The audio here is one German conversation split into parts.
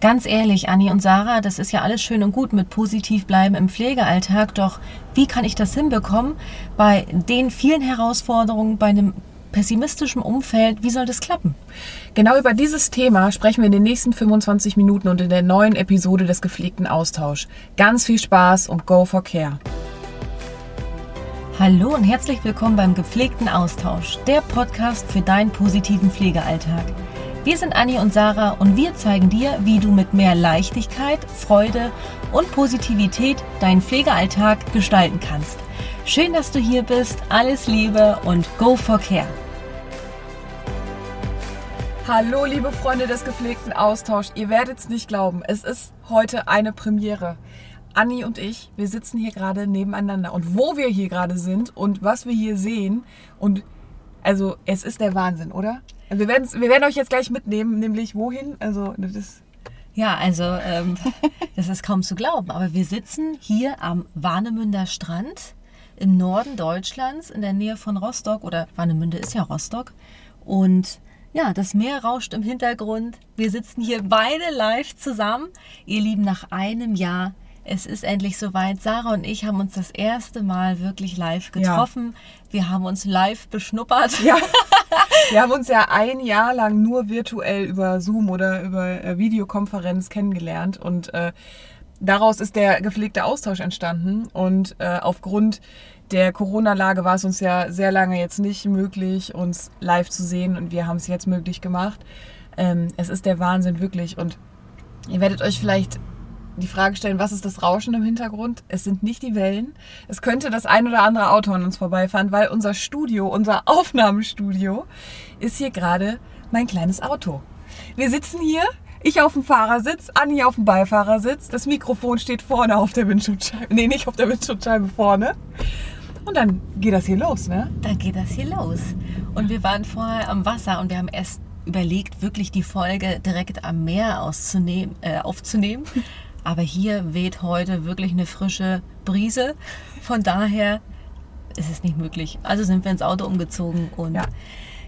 Ganz ehrlich, Anni und Sarah, das ist ja alles schön und gut mit positiv bleiben im Pflegealltag, doch wie kann ich das hinbekommen bei den vielen Herausforderungen, bei einem pessimistischen Umfeld? Wie soll das klappen? Genau über dieses Thema sprechen wir in den nächsten 25 Minuten und in der neuen Episode des gepflegten Austausch. Ganz viel Spaß und Go for Care. Hallo und herzlich willkommen beim gepflegten Austausch, der Podcast für deinen positiven Pflegealltag. Wir sind Anni und Sarah und wir zeigen dir, wie du mit mehr Leichtigkeit, Freude und Positivität deinen Pflegealltag gestalten kannst. Schön, dass du hier bist. Alles Liebe und go for care. Hallo, liebe Freunde des gepflegten Austausch. Ihr werdet es nicht glauben, es ist heute eine Premiere. Anni und ich, wir sitzen hier gerade nebeneinander. Und wo wir hier gerade sind und was wir hier sehen und also es ist der Wahnsinn, oder? Wir, wir werden euch jetzt gleich mitnehmen, nämlich wohin? Also das ja, also ähm, das ist kaum zu glauben, aber wir sitzen hier am Warnemünder Strand im Norden Deutschlands in der Nähe von Rostock oder Warnemünde ist ja Rostock und ja, das Meer rauscht im Hintergrund. Wir sitzen hier beide live zusammen. Ihr Lieben, nach einem Jahr es ist endlich soweit. Sarah und ich haben uns das erste Mal wirklich live getroffen. Ja. Wir haben uns live beschnuppert. Ja. Wir haben uns ja ein Jahr lang nur virtuell über Zoom oder über äh, Videokonferenz kennengelernt und äh, daraus ist der gepflegte Austausch entstanden und äh, aufgrund der Corona-Lage war es uns ja sehr lange jetzt nicht möglich, uns live zu sehen und wir haben es jetzt möglich gemacht. Ähm, es ist der Wahnsinn wirklich und ihr werdet euch vielleicht die Frage stellen, was ist das Rauschen im Hintergrund? Es sind nicht die Wellen. Es könnte das ein oder andere Auto an uns vorbeifahren, weil unser Studio, unser Aufnahmestudio, ist hier gerade mein kleines Auto. Wir sitzen hier, ich auf dem Fahrersitz, Anni auf dem Beifahrersitz. Das Mikrofon steht vorne auf der Windschutzscheibe. Nee, nicht auf der Windschutzscheibe vorne. Und dann geht das hier los, ne? Dann geht das hier los. Und wir waren vorher am Wasser und wir haben erst überlegt, wirklich die Folge direkt am Meer auszunehmen, äh, aufzunehmen. Aber hier weht heute wirklich eine frische Brise. Von daher ist es nicht möglich. Also sind wir ins Auto umgezogen und ja.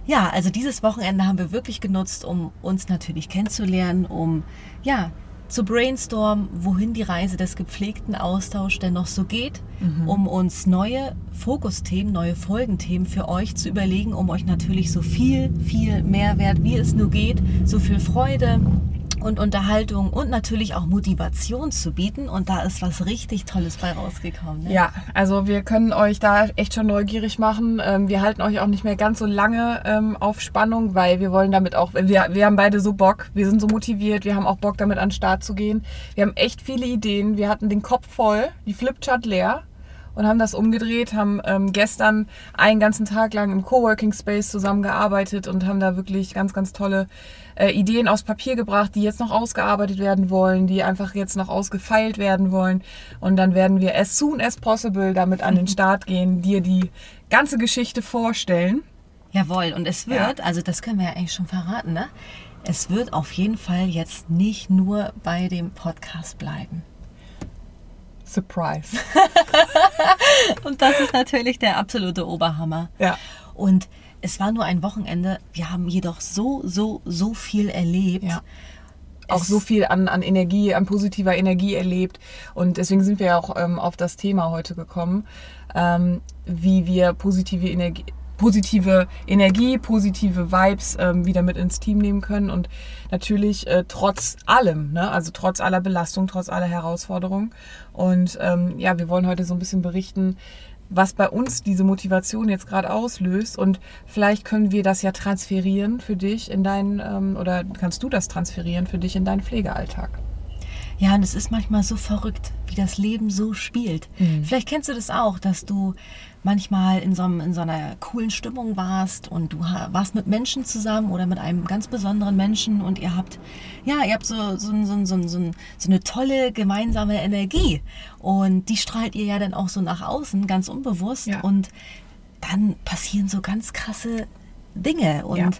ja, also dieses Wochenende haben wir wirklich genutzt, um uns natürlich kennenzulernen, um ja, zu brainstormen, wohin die Reise des gepflegten Austauschs denn noch so geht, mhm. um uns neue Fokusthemen, neue Folgenthemen für euch zu überlegen, um euch natürlich so viel, viel Mehrwert, wie es nur geht, so viel Freude, und Unterhaltung und natürlich auch Motivation zu bieten. Und da ist was richtig Tolles bei rausgekommen. Ne? Ja, also wir können euch da echt schon neugierig machen. Ähm, wir halten euch auch nicht mehr ganz so lange ähm, auf Spannung, weil wir wollen damit auch, wir, wir haben beide so Bock, wir sind so motiviert, wir haben auch Bock damit an den Start zu gehen. Wir haben echt viele Ideen, wir hatten den Kopf voll, die Flipchart leer und haben das umgedreht, haben ähm, gestern einen ganzen Tag lang im Coworking Space zusammengearbeitet und haben da wirklich ganz, ganz tolle äh, Ideen aus Papier gebracht, die jetzt noch ausgearbeitet werden wollen, die einfach jetzt noch ausgefeilt werden wollen. Und dann werden wir as soon as possible damit an den Start gehen, dir die ganze Geschichte vorstellen. Jawohl, und es wird, ja. also das können wir ja eigentlich schon verraten, ne? Es wird auf jeden Fall jetzt nicht nur bei dem Podcast bleiben. Surprise. und das ist natürlich der absolute Oberhammer. Ja. Und es war nur ein Wochenende. Wir haben jedoch so, so, so viel erlebt. Ja. Auch so viel an, an Energie, an positiver Energie erlebt. Und deswegen sind wir ja auch ähm, auf das Thema heute gekommen, ähm, wie wir positive Energie, positive Energie, positive Vibes ähm, wieder mit ins Team nehmen können und natürlich äh, trotz allem, ne? also trotz aller Belastung, trotz aller Herausforderungen. Und ähm, ja, wir wollen heute so ein bisschen berichten, was bei uns diese Motivation jetzt gerade auslöst. Und vielleicht können wir das ja transferieren für dich in deinen, ähm, oder kannst du das transferieren für dich in deinen Pflegealltag. Ja, und es ist manchmal so verrückt, wie das Leben so spielt. Mhm. Vielleicht kennst du das auch, dass du manchmal in so, in so einer coolen Stimmung warst und du warst mit Menschen zusammen oder mit einem ganz besonderen Menschen und ihr habt, ja, ihr habt so, so, so, so, so, so eine tolle gemeinsame Energie und die strahlt ihr ja dann auch so nach außen, ganz unbewusst ja. und dann passieren so ganz krasse Dinge und ja.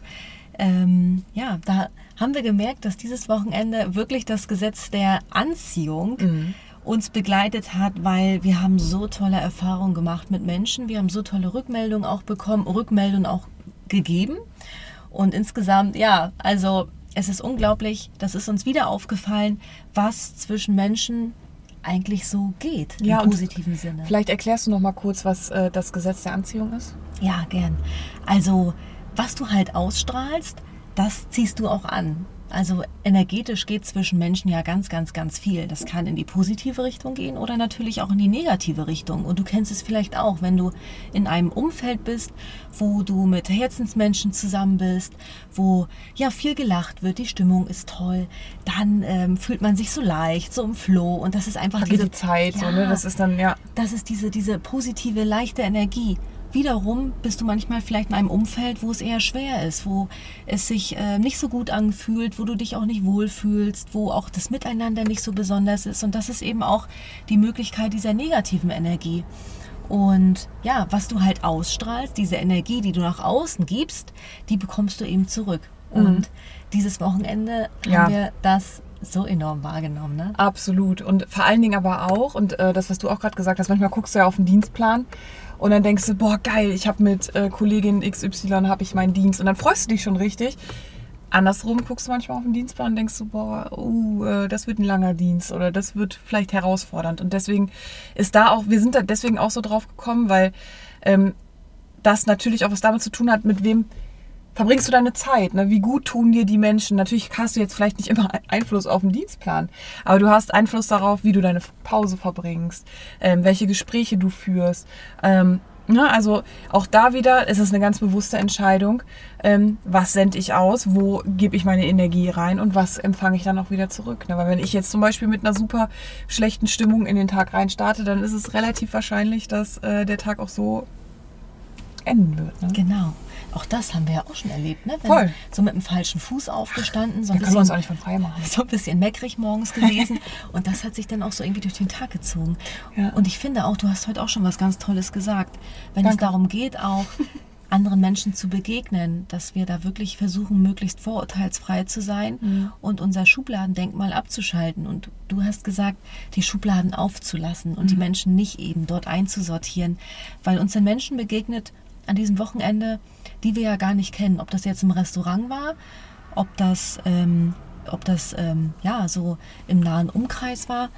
Ähm, ja, da haben wir gemerkt, dass dieses Wochenende wirklich das Gesetz der Anziehung mhm uns begleitet hat, weil wir haben so tolle Erfahrungen gemacht mit Menschen. Wir haben so tolle Rückmeldungen auch bekommen, Rückmeldungen auch gegeben. Und insgesamt, ja, also es ist unglaublich, das ist uns wieder aufgefallen, was zwischen Menschen eigentlich so geht Ja, im positiven Sinne. Vielleicht erklärst du noch mal kurz, was äh, das Gesetz der Anziehung ist. Ja, gern. Also, was du halt ausstrahlst, das ziehst du auch an. Also energetisch geht zwischen Menschen ja ganz, ganz, ganz viel. Das kann in die positive Richtung gehen oder natürlich auch in die negative Richtung. Und du kennst es vielleicht auch, wenn du in einem Umfeld bist, wo du mit Herzensmenschen zusammen bist, wo ja viel gelacht wird, die Stimmung ist toll, dann ähm, fühlt man sich so leicht, so im Flow. Und das ist einfach Da geht diese die Zeit, so, Ja. ne? Das ist dann, ja. das ist diese, diese positive, leichte Energie. Wiederum bist du manchmal vielleicht in einem Umfeld, wo es eher schwer ist, wo es sich äh, nicht so gut anfühlt, wo du dich auch nicht wohlfühlst, wo auch das Miteinander nicht so besonders ist. Und das ist eben auch die Möglichkeit dieser negativen Energie. Und ja, was du halt ausstrahlst, diese Energie, die du nach außen gibst, die bekommst du eben zurück. Und dieses Wochenende Ja. haben wir das so enorm wahrgenommen. Ne? Absolut. Und vor allen Dingen aber auch, und äh, das, was du auch gerade gesagt hast, manchmal guckst du ja auf den Dienstplan und dann denkst du, boah, geil, ich habe mit äh, Kollegin XY habe ich meinen Dienst und dann freust du dich schon richtig. Andersrum guckst du manchmal auf den Dienstplan und denkst du, boah, uh, äh, das wird ein langer Dienst oder das wird vielleicht herausfordernd. Und deswegen ist da auch, wir sind da deswegen auch so drauf gekommen, weil ähm, das natürlich auch was damit zu tun hat, mit wem verbringst du deine Zeit? Ne? Wie gut tun dir die Menschen? Natürlich hast du jetzt vielleicht nicht immer Einfluss auf den Dienstplan, aber du hast Einfluss darauf, wie du deine Pause verbringst, ähm, welche Gespräche du führst. Ähm, ne? Also auch da wieder ist es eine ganz bewusste Entscheidung, ähm, was sende ich aus, wo gebe ich meine Energie rein und was empfange ich dann auch wieder zurück. Ne? Weil wenn ich jetzt zum Beispiel mit einer super schlechten Stimmung in den Tag rein starte, dann ist es relativ wahrscheinlich, dass äh, der Tag auch so enden wird. Ne? Genau. Auch das haben wir ja auch schon erlebt, ne? Wenn Voll. So mit dem falschen Fuß aufgestanden, so Da ein, können wir uns auch bisschen, nicht von frei machen. so ein bisschen meckrig morgens gewesen. Und das hat sich dann auch so irgendwie durch den Tag gezogen. Ja. Und ich finde auch, du hast heute auch schon was ganz Tolles gesagt. Wenn es Danke. darum geht, auch anderen Menschen zu begegnen, dass wir da wirklich versuchen, möglichst vorurteilsfrei zu sein Mhm. und unser Schubladendenkmal abzuschalten. Und du hast gesagt, die Schubladen aufzulassen Mhm. und die Menschen nicht eben dort einzusortieren, weil uns sind Menschen begegnet an diesem Wochenende, die wir ja gar nicht kennen. Ob das jetzt im Restaurant war, ob das, ähm, ob das ähm, ja so im nahen Umkreis war,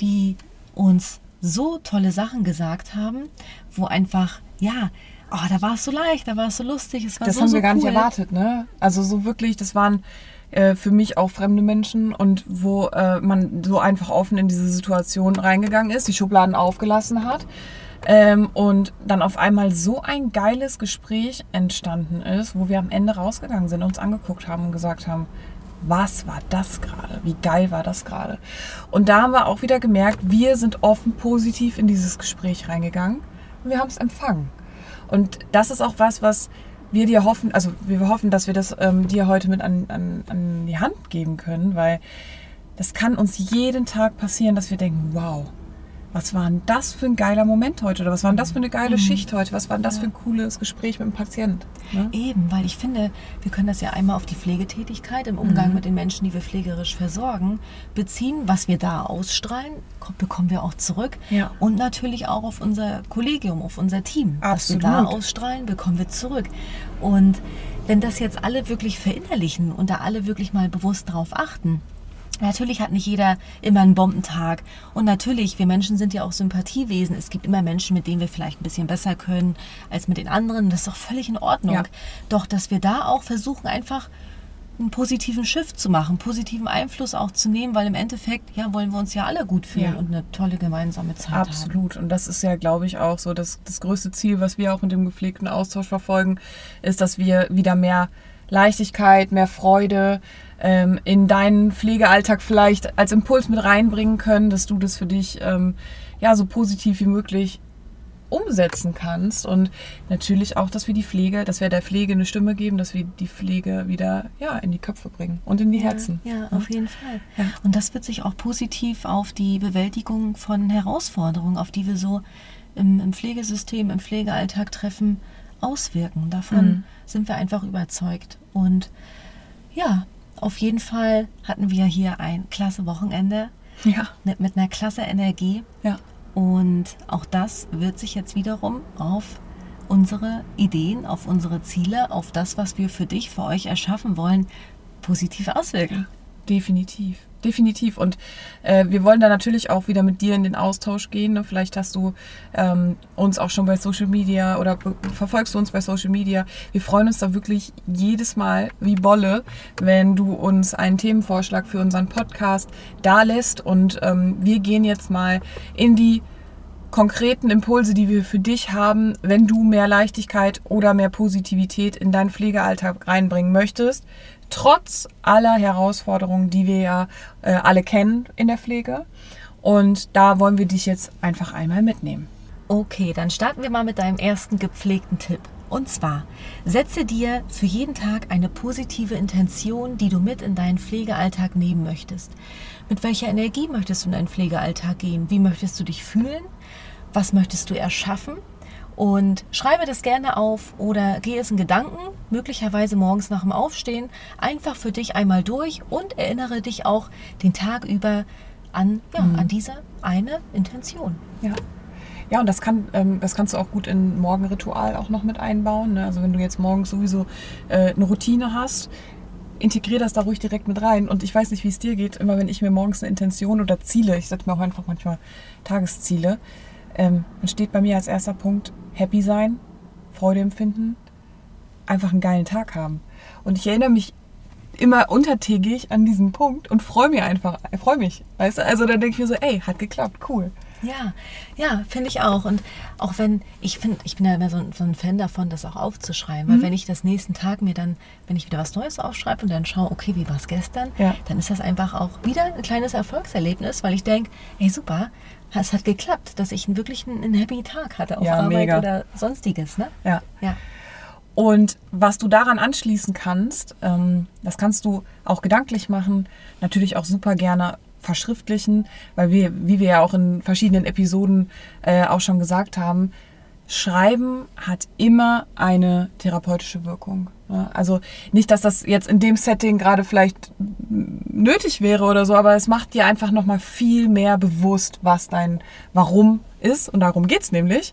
die uns so tolle Sachen gesagt haben, wo einfach, ja, oh, da war es so leicht, da war es so lustig, es war Das so, haben so wir gar cool. nicht erwartet, ne? Also so wirklich, das waren äh, für mich auch fremde Menschen und wo äh, man so einfach offen in diese Situation reingegangen ist, die Schubladen aufgelassen hat ähm, und dann auf einmal so ein geiles Gespräch entstanden ist, wo wir am Ende rausgegangen sind, uns angeguckt haben und gesagt haben, was war das gerade? Wie geil war das gerade? Und da haben wir auch wieder gemerkt, wir sind offen positiv in dieses Gespräch reingegangen und wir haben es empfangen. Und das ist auch was, was wir dir hoffen, also wir hoffen, dass wir das ähm, dir heute mit an, an, an die Hand geben können, weil das kann uns jeden Tag passieren, dass wir denken, wow, was war denn das für ein geiler Moment heute oder was war denn das für eine geile Schicht heute, was war denn das für ein cooles Gespräch mit dem Patient. Ne? Eben, weil ich finde, wir können das ja einmal auf die Pflegetätigkeit im Mhm. Umgang mit den Menschen, die wir pflegerisch versorgen, beziehen. Was wir da ausstrahlen, ko- bekommen wir auch zurück. Ja. Und natürlich auch auf unser Kollegium, auf unser Team. Was wir da Absolut. ausstrahlen, bekommen wir zurück. Und wenn das jetzt alle wirklich verinnerlichen und da alle wirklich mal bewusst drauf achten, Natürlich hat nicht jeder immer einen Bombentag. Und natürlich, wir Menschen sind ja auch Sympathiewesen. Es gibt immer Menschen, mit denen wir vielleicht ein bisschen besser können als mit den anderen. Das ist doch völlig in Ordnung. Ja. Doch, dass wir da auch versuchen, einfach einen positiven Shift zu machen, positiven Einfluss auch zu nehmen, weil im Endeffekt, ja, wollen wir uns ja alle gut fühlen Ja. und eine tolle gemeinsame Zeit haben. Absolut. Und das ist ja, glaube ich, auch so das, das größte Ziel, was wir auch mit dem gepflegten Austausch verfolgen, ist, dass wir wieder mehr Leichtigkeit, mehr Freude ähm, in deinen Pflegealltag vielleicht als Impuls mit reinbringen können, dass du das für dich ähm, ja so positiv wie möglich umsetzen kannst und natürlich auch, dass wir die Pflege, dass wir der Pflege eine Stimme geben, dass wir die Pflege wieder ja in die Köpfe bringen und in die Herzen. Ja, auf jeden Fall. Ja. Und das wird sich auch positiv auf die Bewältigung von Herausforderungen, auf die wir so im, im Pflegesystem, im Pflegealltag treffen, auswirken. Davon Mhm. sind wir einfach überzeugt. Und ja, auf jeden Fall hatten wir hier ein klasse Wochenende Ja, mit, mit einer klasse Energie. ja. Und auch das wird sich jetzt wiederum auf unsere Ideen, auf unsere Ziele, auf das, was wir für dich, für euch erschaffen wollen, positiv auswirken. Definitiv, definitiv. Und äh, wir wollen da natürlich auch wieder mit dir in den Austausch gehen. Ne? Vielleicht hast du ähm, uns auch schon bei Social Media oder verfolgst du uns bei Social Media. Wir freuen uns da wirklich jedes Mal wie Bolle, wenn du uns einen Themenvorschlag für unseren Podcast da lässt. Und ähm, wir gehen jetzt mal in die konkreten Impulse, die wir für dich haben, wenn du mehr Leichtigkeit oder mehr Positivität in deinen Pflegealltag reinbringen möchtest trotz aller Herausforderungen, die wir ja äh, alle kennen in der Pflege. Und da wollen wir dich jetzt einfach einmal mitnehmen. Okay, dann starten wir mal mit deinem ersten gepflegten Tipp. Und zwar, setze dir für jeden Tag eine positive Intention, die du mit in deinen Pflegealltag nehmen möchtest. Mit welcher Energie möchtest du in deinen Pflegealltag gehen? Wie möchtest du dich fühlen? Was möchtest du erschaffen? Und schreibe das gerne auf oder gehe es in Gedanken, möglicherweise morgens nach dem Aufstehen, einfach für dich einmal durch und erinnere dich auch den Tag über an, ja, mhm. an diese eine Intention. Ja. Ja, und das, kann, ähm, das kannst du auch gut in Morgenritual auch noch mit einbauen. Ne? Also wenn du jetzt morgens sowieso äh, eine Routine hast, integriere das da ruhig direkt mit rein. Und ich weiß nicht, wie es dir geht, immer wenn ich mir morgens eine Intention oder Ziele, ich setze mir auch einfach manchmal Tagesziele, ähm, steht bei mir als erster Punkt happy sein, Freude empfinden, einfach einen geilen Tag haben. Und ich erinnere mich immer untertägig an diesen Punkt und freue mich einfach, freue mich. Weißt du? Also dann denke ich mir so, ey, hat geklappt, cool. Ja, ja, finde ich auch. Und auch wenn, ich finde, ich bin ja immer so, so, ein Fan davon, das auch aufzuschreiben. Weil mhm. wenn ich das nächsten Tag mir dann, wenn ich wieder was Neues aufschreibe und dann schaue, okay, wie war es gestern, ja. dann ist das einfach auch wieder ein kleines Erfolgserlebnis, weil ich denke, ey, super, es hat geklappt, dass ich wirklich einen, einen happy Tag hatte auf ja, Arbeit mega. oder sonstiges. Ne? Ja. ja. Und was du daran anschließen kannst, ähm, das kannst du auch gedanklich machen, natürlich auch super gerne verschriftlichen, weil wir, wie wir ja auch in verschiedenen Episoden äh, auch schon gesagt haben, Schreiben hat immer eine therapeutische Wirkung. Ne? Also nicht, dass das jetzt in dem Setting gerade vielleicht nötig wäre oder so, aber es macht dir einfach nochmal viel mehr bewusst, was dein Warum ist. Und darum geht's nämlich.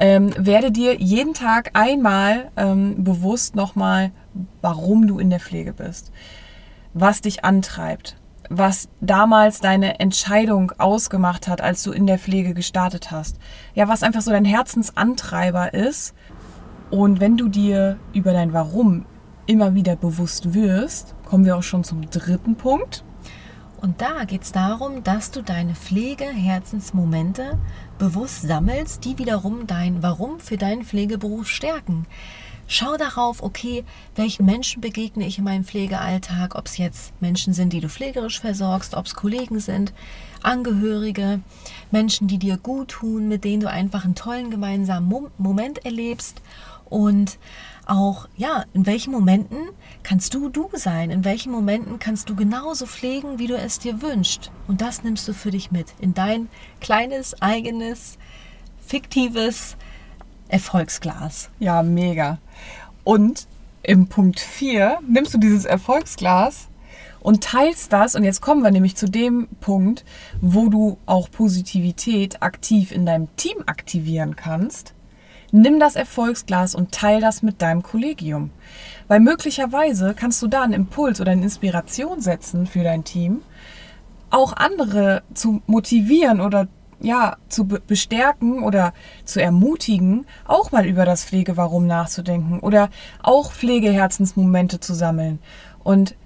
Ähm, werde dir jeden Tag einmal ähm, bewusst nochmal, warum du in der Pflege bist. Was dich antreibt was damals deine Entscheidung ausgemacht hat, als du in der Pflege gestartet hast. Ja, was einfach so dein Herzensantreiber ist. Und wenn du dir über dein Warum immer wieder bewusst wirst, kommen wir auch schon zum dritten Punkt. Und da geht es darum, dass du deine Pflege-Herzensmomente bewusst sammelst, die wiederum dein Warum für deinen Pflegeberuf stärken. Schau darauf, okay, welchen Menschen begegne ich in meinem Pflegealltag, ob es jetzt Menschen sind, die du pflegerisch versorgst, ob es Kollegen sind, Angehörige, Menschen, die dir gut tun, mit denen du einfach einen tollen gemeinsamen Moment erlebst und auch, ja, in welchen Momenten kannst du du sein? In welchen Momenten kannst du genauso pflegen, wie du es dir wünschst? Und das nimmst du für dich mit in dein kleines, eigenes, fiktives Erfolgsglas. Ja, mega. Und im Punkt 4 nimmst du dieses Erfolgsglas und teilst das. Und jetzt kommen wir nämlich zu dem Punkt, wo du auch Positivität aktiv in deinem Team aktivieren kannst. Nimm das Erfolgsglas und teil das mit deinem Kollegium. Weil möglicherweise kannst du da einen Impuls oder eine Inspiration setzen für dein Team, auch andere zu motivieren oder ja, zu bestärken oder zu ermutigen, auch mal über das Pflegewarum nachzudenken oder auch Pflegeherzensmomente zu sammeln. Und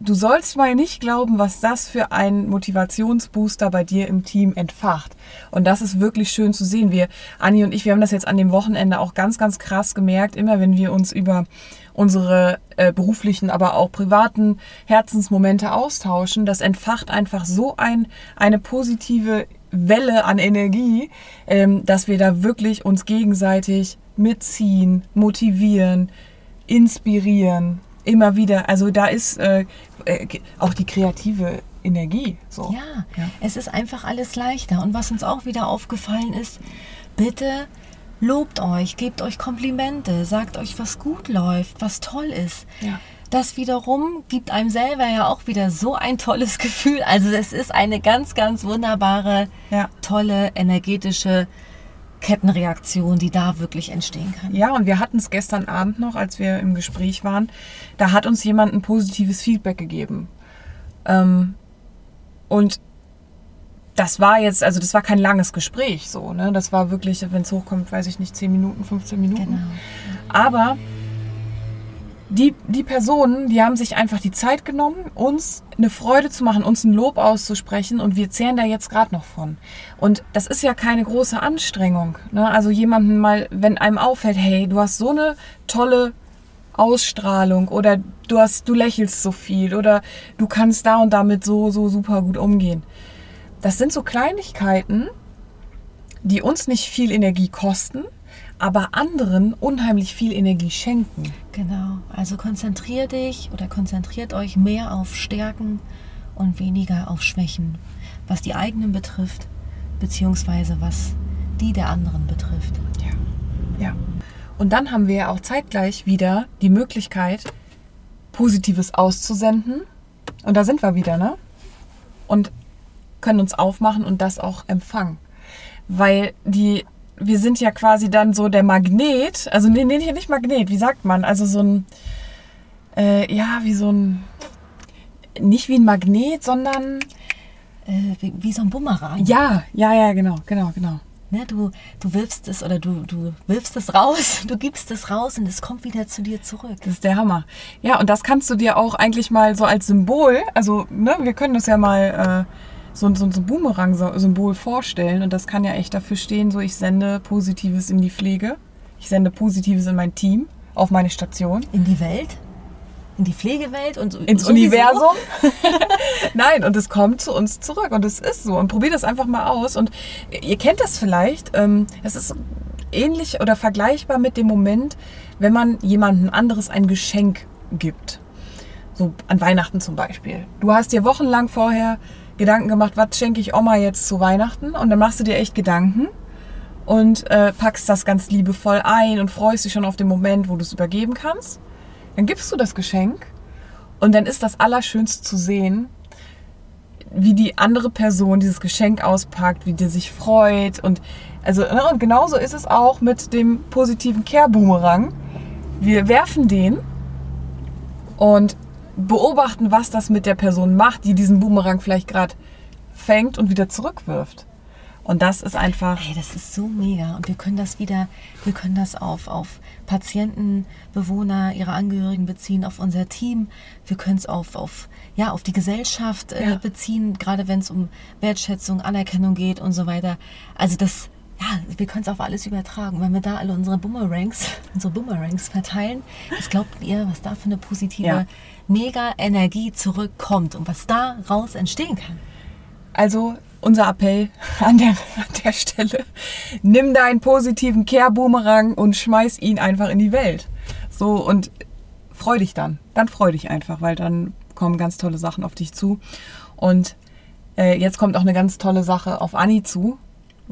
du sollst mal nicht glauben, was das für ein Motivationsbooster bei dir im Team entfacht. Und das ist wirklich schön zu sehen. Wir, Anni und ich, wir haben das jetzt an dem Wochenende auch ganz, ganz krass gemerkt, immer wenn wir uns über unsere äh, beruflichen, aber auch privaten Herzensmomente austauschen. Das entfacht einfach so ein, eine positive Welle an Energie, ähm, dass wir da wirklich uns gegenseitig mitziehen, motivieren, inspirieren. Immer wieder. Also da ist äh, äh, auch die kreative Energie. So. Ja, ja, es ist einfach alles leichter. Und was uns auch wieder aufgefallen ist, bitte lobt euch, gebt euch Komplimente, sagt euch, was gut läuft, was toll ist. Ja das wiederum gibt einem selber ja auch wieder so ein tolles Gefühl. Also es ist eine ganz, ganz wunderbare, ja. tolle, energetische Kettenreaktion, die da wirklich entstehen kann. Ja, und wir hatten es gestern Abend noch, als wir im Gespräch waren. Da hat uns jemand ein positives Feedback gegeben. Ähm, und das war jetzt, also das war kein langes Gespräch so, ne? Das war wirklich, wenn es hochkommt, weiß ich nicht, 10 Minuten, 15 Minuten. Genau. Aber die, die Personen, die haben sich einfach die Zeit genommen, uns eine Freude zu machen, uns ein Lob auszusprechen und wir zehren da jetzt gerade noch von. Und das ist ja keine große Anstrengung. Ne? Also jemanden mal, wenn einem auffällt, hey, du hast so eine tolle Ausstrahlung oder du hast, du lächelst so viel oder du kannst da und damit so, so super gut umgehen. Das sind so Kleinigkeiten, die uns nicht viel Energie kosten, aber anderen unheimlich viel Energie schenken. Genau. Also konzentrier dich oder konzentriert euch mehr auf Stärken und weniger auf Schwächen, was die eigenen betrifft, beziehungsweise was die der anderen betrifft. Ja. Ja. Und dann haben wir ja auch zeitgleich wieder die Möglichkeit, Positives auszusenden. Und da sind wir wieder, ne? Und können uns aufmachen und das auch empfangen. Weil die wir sind ja quasi dann so der Magnet, also nee, nee, nicht Magnet, wie sagt man? Also so ein, äh, ja, wie so ein, nicht wie ein Magnet, sondern... Äh, wie, wie, so ein Bumerang. Ja, ja, ja, genau, genau, genau. Ne, du, du wirfst es oder du, du wirfst es raus, du gibst es raus und es kommt wieder zu dir zurück. Das ist der Hammer. Ja, und das kannst du dir auch eigentlich mal so als Symbol, also ne, wir können das ja mal... Äh, so, so, so ein Boomerang-Symbol vorstellen. Und das kann ja echt dafür stehen, so ich sende Positives in die Pflege, ich sende Positives in mein Team, auf meine Station. In die Welt? In die Pflegewelt und ins sowieso? Universum. Nein, und es kommt zu uns zurück und es ist so. Und probiert das einfach mal aus. Und ihr kennt das vielleicht. Ähm, es ist ähnlich oder vergleichbar mit dem Moment, wenn man jemandem anderes ein Geschenk gibt. So an Weihnachten zum Beispiel. Du hast dir wochenlang vorher Gedanken gemacht, was schenke ich Oma jetzt zu Weihnachten? Und dann machst du dir echt Gedanken und äh, packst das ganz liebevoll ein und freust dich schon auf den Moment, wo du es übergeben kannst. Dann gibst du das Geschenk und dann ist das Allerschönste zu sehen, wie die andere Person dieses Geschenk auspackt, wie die sich freut und also ne, und genauso ist es auch mit dem positiven Care Boomerang. Wir werfen den und beobachten, was das mit der Person macht, die diesen Boomerang vielleicht gerade fängt und wieder zurückwirft. Und das ist einfach. Ey, das ist so mega. Und wir können das wieder, wir können das auf, auf Patienten, Bewohner, ihre Angehörigen beziehen, auf unser Team. Wir können es auf, auf, ja, auf die Gesellschaft äh, ja. beziehen, gerade wenn es um Wertschätzung, Anerkennung geht und so weiter. Also das, ja, wir können es auf alles übertragen. Wenn wir da alle unsere Boomerangs, unsere Boomerangs verteilen, was glaubt ihr, was da für eine positive ja. Mega-Energie zurückkommt und was da raus entstehen kann? Also unser Appell an der, an der Stelle, nimm deinen positiven Care-Boomerang und schmeiß ihn einfach in die Welt. So und freu dich dann. Dann freu dich einfach, weil dann kommen ganz tolle Sachen auf dich zu. Und äh, jetzt kommt auch eine ganz tolle Sache auf Anni zu,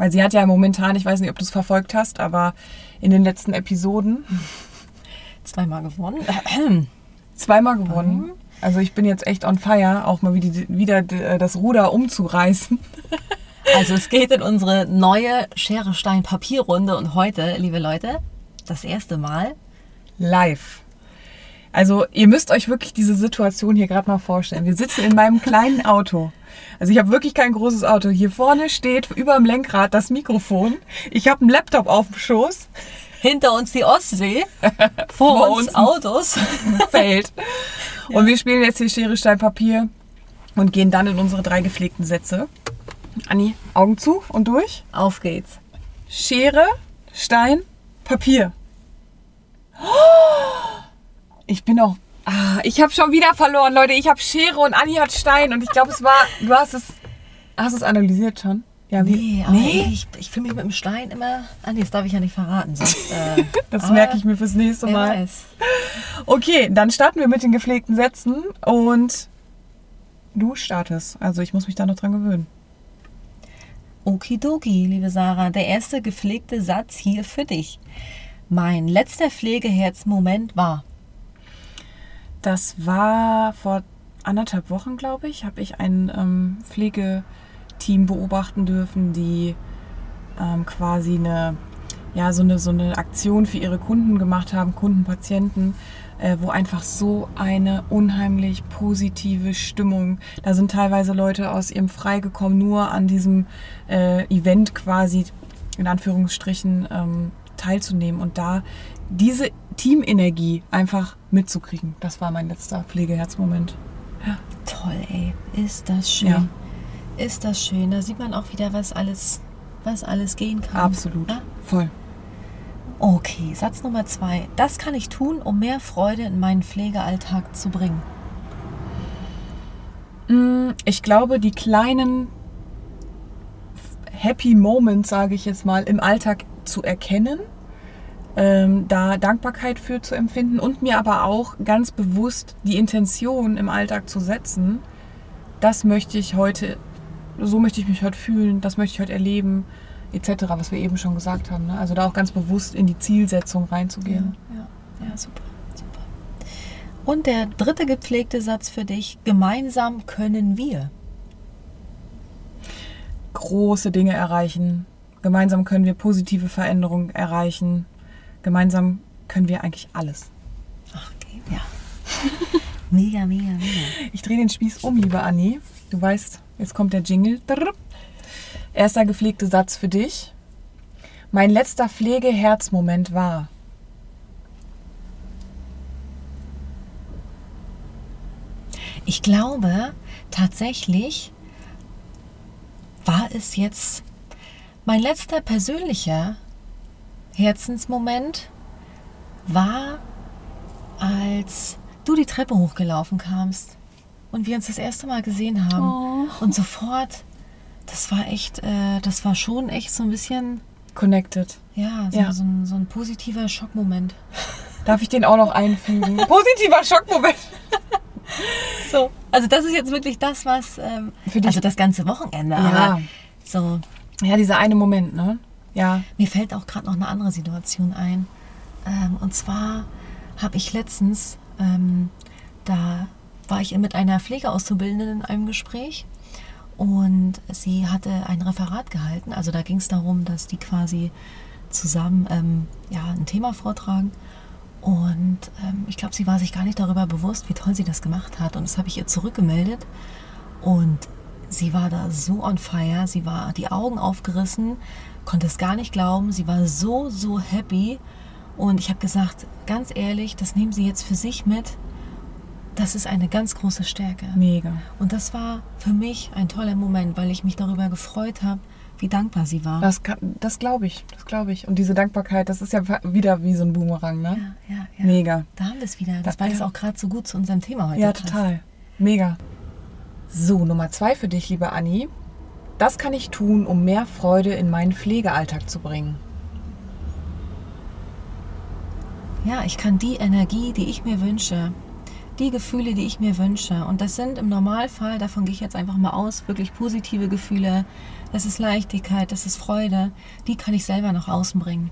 weil sie hat ja momentan, ich weiß nicht, ob du es verfolgt hast, aber in den letzten Episoden zweimal gewonnen. zweimal gewonnen. Also ich bin jetzt echt on fire, auch mal wieder, wieder äh, das Ruder umzureißen. Also es geht in unsere neue Schere Stein Papier Runde und heute, liebe Leute, das erste Mal live. Also ihr müsst euch wirklich diese Situation hier gerade mal vorstellen. Wir sitzen in meinem kleinen Auto. Also ich habe wirklich kein großes Auto. Hier vorne steht über dem Lenkrad das Mikrofon. Ich habe einen Laptop auf dem Schoß. Hinter uns die Ostsee. Vor, Vor uns, uns Autos. Feld. Ja. Und wir spielen jetzt hier Schere, Stein, Papier und gehen dann in unsere drei gepflegten Sätze. Anni, Augen zu und durch. Auf geht's. Schere, Stein, Papier. Ich bin auch Ah, ich habe schon wieder verloren, Leute. Ich habe Schere und Anni hat Stein und ich glaube, es war. Du hast es. Hast es analysiert schon? Ja, wie? Nee, aber nee? ich, ich fühle mich mit dem Stein immer. Ah, nee, das darf ich ja nicht verraten. Sonst, äh, das merke ich mir fürs nächste Mal. Weiß. Okay, dann starten wir mit den gepflegten Sätzen und du startest. Also ich muss mich da noch dran gewöhnen. Okidoki, liebe Sarah. Der erste gepflegte Satz hier für dich. Mein letzter Pflegeherzmoment war. Das war vor anderthalb Wochen, glaube ich, habe ich ein ähm, Pflegeteam beobachten dürfen, die ähm, quasi eine, ja, so eine, so eine Aktion für ihre Kunden gemacht haben, Kunden, Patienten, äh, wo einfach so eine unheimlich positive Stimmung, da sind teilweise Leute aus ihrem Frei gekommen, nur an diesem äh, Event quasi, in Anführungsstrichen, ähm, teilzunehmen. Und da diese Teamenergie einfach mitzukriegen. Das war mein letzter Pflegeherzmoment. Toll, ey. Ist das schön. Ja. Ist das schön. Da sieht man auch wieder, was alles, was alles gehen kann. Absolut. Ja? Voll. Okay, Satz Nummer zwei. Das kann ich tun, um mehr Freude in meinen Pflegealltag zu bringen. Mm, Ich glaube, die kleinen Happy Moments, sage ich jetzt mal, im Alltag zu erkennen, ähm, da Dankbarkeit für zu empfinden und mir aber auch ganz bewusst die Intention im Alltag zu setzen, das möchte ich heute, so möchte ich mich heute fühlen, das möchte ich heute erleben, etc., was wir eben schon gesagt haben. Ne? Also da auch ganz bewusst in die Zielsetzung reinzugehen. Ja, ja, super, super. Und der dritte gepflegte Satz für dich. Gemeinsam können wir. große Dinge erreichen. Gemeinsam können wir positive Veränderungen erreichen. Gemeinsam können wir eigentlich alles. Ach, okay, ja. mega, mega, mega. Ich drehe den Spieß um, liebe Anni. Du weißt, jetzt kommt der Jingle. Erster gepflegte Satz für dich. Mein letzter Pflegeherzmoment war. Ich glaube, tatsächlich war es jetzt mein letzter persönlicher Herzensmoment war, als du die Treppe hochgelaufen kamst und wir uns das erste Mal gesehen haben. Oh. Und sofort, das war echt, äh, das war schon echt so ein bisschen, Connected. ja, so, Ja. so, ein, so ein positiver Schockmoment. Darf ich den auch noch einfügen? Positiver Schockmoment. So. Also das ist jetzt wirklich das, was, ähm, Für dich- also das ganze Wochenende, Ja. aber so, Ja, dieser eine Moment, ne? Ja. Mir fällt auch gerade noch eine andere Situation ein. Ähm, und zwar habe ich letztens, ähm, da war ich mit einer Pflegeauszubildenden in einem Gespräch und sie hatte ein Referat gehalten. Also da ging es darum, dass die quasi zusammen ähm, ja, ein Thema vortragen. Und ähm, ich glaube, sie war sich gar nicht darüber bewusst, wie toll sie das gemacht hat. Und das habe ich ihr zurückgemeldet. Und sie war da so on fire. Sie war die Augen aufgerissen, konnte es gar nicht glauben. Sie war so, so happy. Und ich habe gesagt, ganz ehrlich, das nehmen Sie jetzt für sich mit. Das ist eine ganz große Stärke. Mega. Und das war für mich ein toller Moment, weil ich mich darüber gefreut habe, wie dankbar sie war. Das, das glaube ich. Das glaube ich. Und diese Dankbarkeit, das ist ja wieder wie so ein Boomerang, ne? ja, ja, ja. Mega. Da haben wir es wieder. Das jetzt ja. auch gerade so gut zu unserem Thema heute. Ja, passt. total. Mega. So, Nummer zwei für dich, liebe Anni. Das kann ich tun, um mehr Freude in meinen Pflegealltag zu bringen. Ja, ich kann die Energie, die ich mir wünsche, die Gefühle, die ich mir wünsche, und das sind im Normalfall, davon gehe ich jetzt einfach mal aus, wirklich positive Gefühle, das ist Leichtigkeit, das ist Freude, die kann ich selber nach außen bringen.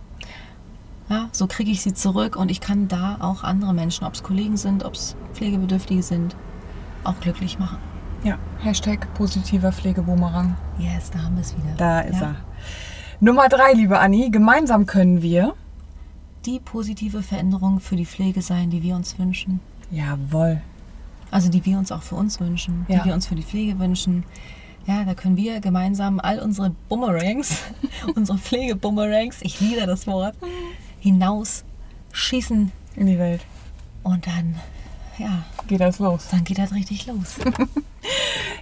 Ja, so kriege ich sie zurück und ich kann da auch andere Menschen, ob es Kollegen sind, ob es Pflegebedürftige sind, auch glücklich machen. Ja, Hashtag positiver Pflegeboomerang. Yes, da haben wir es wieder. Da ist ja. er. Nummer drei, liebe Anni. Gemeinsam können wir. Die positive Veränderung für die Pflege sein, die wir uns wünschen. Jawohl. Also die wir uns auch für uns wünschen, Ja. die wir uns für die Pflege wünschen. Ja, da können wir gemeinsam all unsere Boomerangs, unsere Pflegeboomerangs, ich liebe das Wort, hinaus schießen In die Welt. und dann, ja, Geht das los. dann geht das richtig los.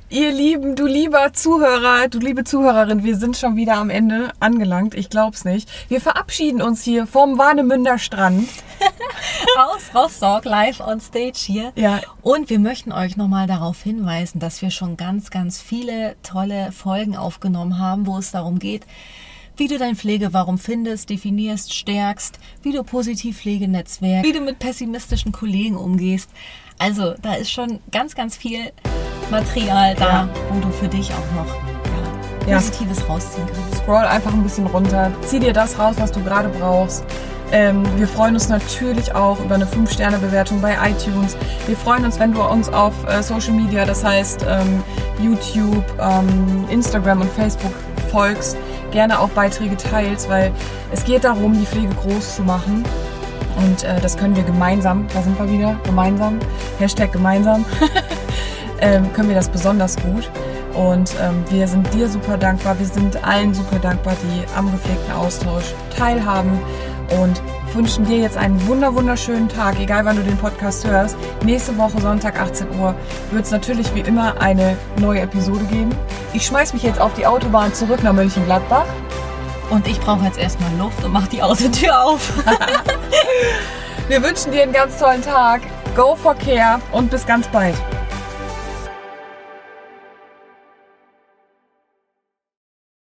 Ihr Lieben, du lieber Zuhörer, du liebe Zuhörerin, wir sind schon wieder am Ende angelangt. Ich glaub's nicht. Wir verabschieden uns hier vom Warnemünder Strand. Aus Rostock, live on stage hier. Ja. Und wir möchten euch nochmal darauf hinweisen, dass wir schon ganz, ganz viele tolle Folgen aufgenommen haben, wo es darum geht, wie du dein Pflegewarum findest, definierst, stärkst, wie du positiv Pflegenetzwerk, wie du mit pessimistischen Kollegen umgehst. Also da ist schon ganz, ganz viel Material da, Ja. wo du für dich auch noch ja. Positives rausziehen kannst. Scroll einfach ein bisschen runter. Zieh dir das raus, was du gerade brauchst. Ähm, wir freuen uns natürlich auch über eine 5-Sterne-Bewertung bei iTunes. Wir freuen uns, wenn du uns auf äh, Social Media, das heißt ähm, YouTube, ähm, Instagram und Facebook folgst. gerne auch Beiträge teilst, weil es geht darum, die Pflege groß zu machen. Und äh, das können wir gemeinsam, da sind wir wieder, gemeinsam, Hashtag gemeinsam, ähm, können wir das besonders gut. Und ähm, wir sind dir super dankbar, wir sind allen super dankbar, die am gepflegten Austausch teilhaben und wünschen dir jetzt einen wunder wunderschönen Tag, egal wann du den Podcast hörst. Nächste Woche Sonntag 18 Uhr wird es natürlich wie immer eine neue Episode geben. Ich schmeiß mich jetzt auf die Autobahn zurück nach Mönchengladbach. Und ich brauche jetzt erstmal Luft und mache die Autotür auf. Wir wünschen dir einen ganz tollen Tag. Go for Care und bis ganz bald.